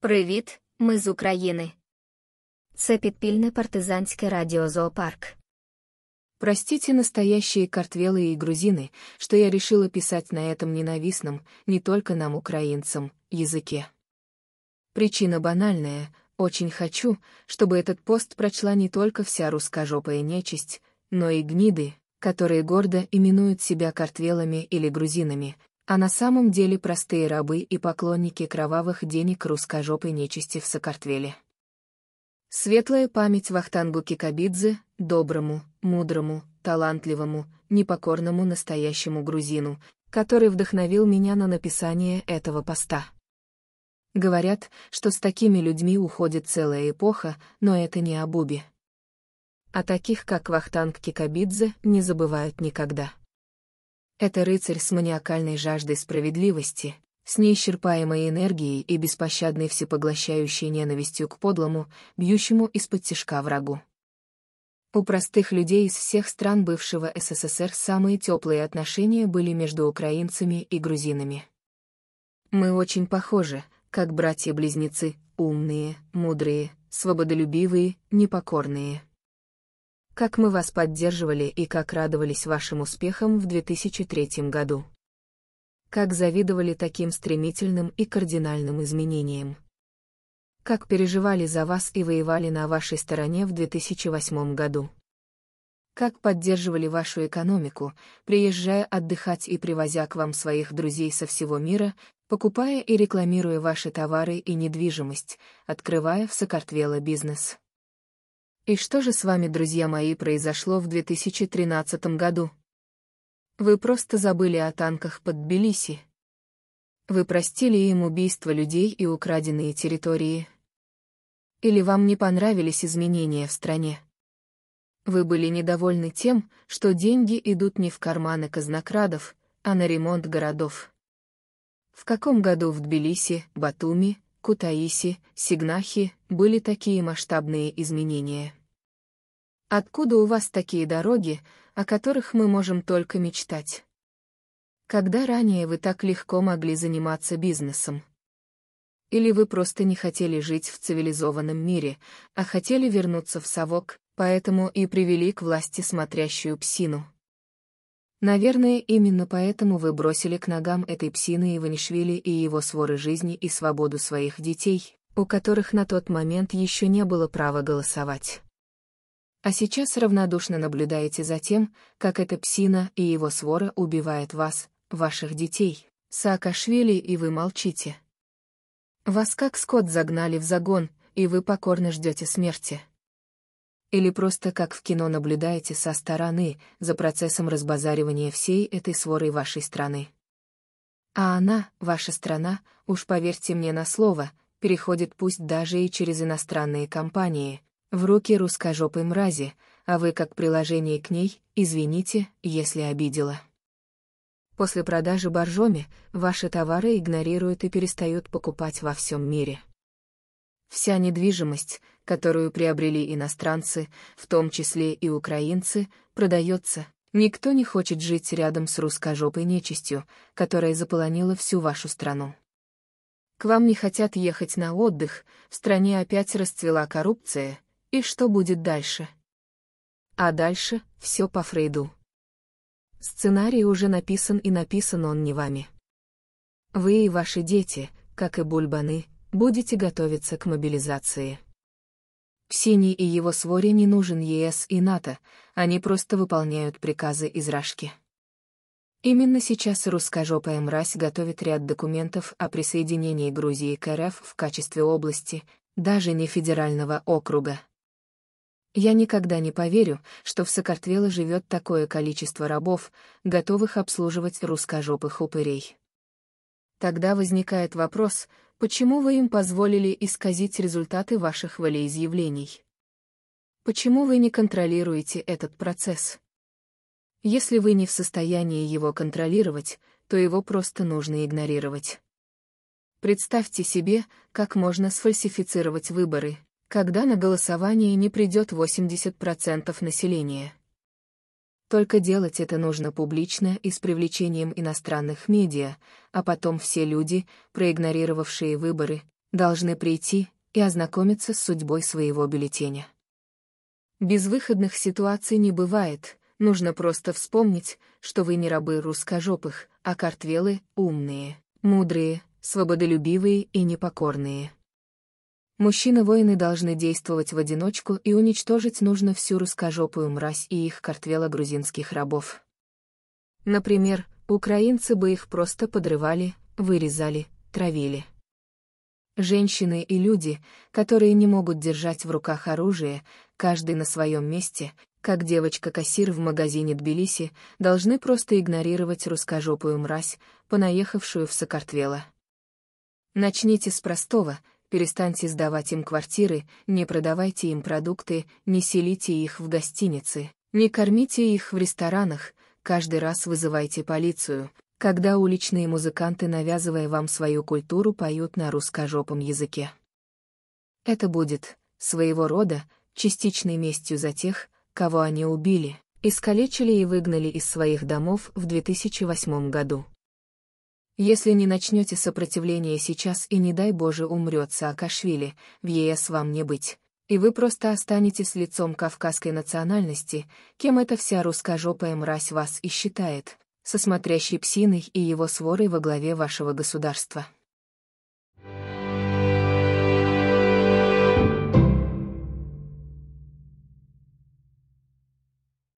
Привіт, ми з України. Це підпільне партизанське радіозоопарк. Простите настоящие картвелы и грузины, что я решила писать на этом ненавистном, не только нам, украинцам, языке. Причина банальная, очень хочу, чтобы этот пост прочла не только вся русскожопая нечисть, но и гниды, которые гордо именуют себя картвелами или грузинами, а на самом деле простые рабы и поклонники кровавых денег русскожопой нечисти в Сокартвеле. Светлая память Вахтангу Кикабидзе, доброму, мудрому, талантливому, непокорному настоящему грузину, который вдохновил меня на написание этого поста. Говорят, что с такими людьми уходит целая эпоха, но это не Абуби. А таких, как Вахтанг Кикабидзе, не забывают никогда. Это рыцарь с маниакальной жаждой справедливости, с неисчерпаемой энергией и беспощадной всепоглощающей ненавистью к подлому, бьющему из-под тишка врагу. У простых людей из всех стран бывшего СССР самые теплые отношения были между украинцами и грузинами. Мы очень похожи, как братья-близнецы, умные, мудрые, свободолюбивые, непокорные. Как мы вас поддерживали и как радовались вашим успехам в 2003 году как завидовали таким стремительным и кардинальным изменениям. Как переживали за вас и воевали на вашей стороне в 2008 году. Как поддерживали вашу экономику, приезжая отдыхать и привозя к вам своих друзей со всего мира, покупая и рекламируя ваши товары и недвижимость, открывая в Сокартвело бизнес. И что же с вами, друзья мои, произошло в 2013 году? Вы просто забыли о танках под Тбилиси. Вы простили им убийство людей и украденные территории. Или вам не понравились изменения в стране? Вы были недовольны тем, что деньги идут не в карманы казнокрадов, а на ремонт городов. В каком году в Тбилиси, Батуми, Кутаиси, Сигнахи были такие масштабные изменения? Откуда у вас такие дороги, о которых мы можем только мечтать. Когда ранее вы так легко могли заниматься бизнесом? Или вы просто не хотели жить в цивилизованном мире, а хотели вернуться в совок, поэтому и привели к власти смотрящую псину? Наверное, именно поэтому вы бросили к ногам этой псины Иванишвили и его своры жизни и свободу своих детей, у которых на тот момент еще не было права голосовать. А сейчас равнодушно наблюдаете за тем, как эта псина и его свора убивает вас, ваших детей, Саакашвили, и вы молчите. Вас как скот загнали в загон, и вы покорно ждете смерти. Или просто как в кино наблюдаете со стороны, за процессом разбазаривания всей этой сворой вашей страны. А она, ваша страна, уж поверьте мне на слово, переходит пусть даже и через иностранные компании, в руки русскожопой мрази, а вы как приложение к ней, извините, если обидела. После продажи боржоми ваши товары игнорируют и перестают покупать во всем мире. Вся недвижимость, которую приобрели иностранцы, в том числе и украинцы, продается. Никто не хочет жить рядом с русскожопой нечистью, которая заполонила всю вашу страну. К вам не хотят ехать на отдых, в стране опять расцвела коррупция, и что будет дальше? А дальше все по Фрейду. Сценарий уже написан и написан он не вами. Вы и ваши дети, как и бульбаны, будете готовиться к мобилизации. Псини и его своре не нужен ЕС и НАТО, они просто выполняют приказы из Рашки. Именно сейчас русскожопая мразь готовит ряд документов о присоединении Грузии к РФ в качестве области, даже не федерального округа. Я никогда не поверю, что в Сокартвело живет такое количество рабов, готовых обслуживать русскожопых упырей. Тогда возникает вопрос, почему вы им позволили исказить результаты ваших волеизъявлений? Почему вы не контролируете этот процесс? Если вы не в состоянии его контролировать, то его просто нужно игнорировать. Представьте себе, как можно сфальсифицировать выборы, когда на голосование не придет 80% населения. Только делать это нужно публично и с привлечением иностранных медиа, а потом все люди, проигнорировавшие выборы, должны прийти и ознакомиться с судьбой своего бюллетеня. Безвыходных ситуаций не бывает, нужно просто вспомнить, что вы не рабы русскожопых, а картвелы — умные, мудрые, свободолюбивые и непокорные. Мужчины-воины должны действовать в одиночку и уничтожить нужно всю русскожопую мразь и их картвела грузинских рабов. Например, украинцы бы их просто подрывали, вырезали, травили. Женщины и люди, которые не могут держать в руках оружие, каждый на своем месте, как девочка-кассир в магазине Тбилиси, должны просто игнорировать русскожопую мразь, понаехавшую в Сокартвела. Начните с простого, перестаньте сдавать им квартиры, не продавайте им продукты, не селите их в гостиницы, не кормите их в ресторанах, каждый раз вызывайте полицию, когда уличные музыканты, навязывая вам свою культуру, поют на русскожопом языке. Это будет, своего рода, частичной местью за тех, кого они убили, искалечили и выгнали из своих домов в 2008 году. Если не начнете сопротивление сейчас и не дай Боже умрет Саакашвили, в ЕС вам не быть, и вы просто останетесь лицом кавказской национальности, кем эта вся русскожопая мразь вас и считает, со смотрящей псиной и его сворой во главе вашего государства.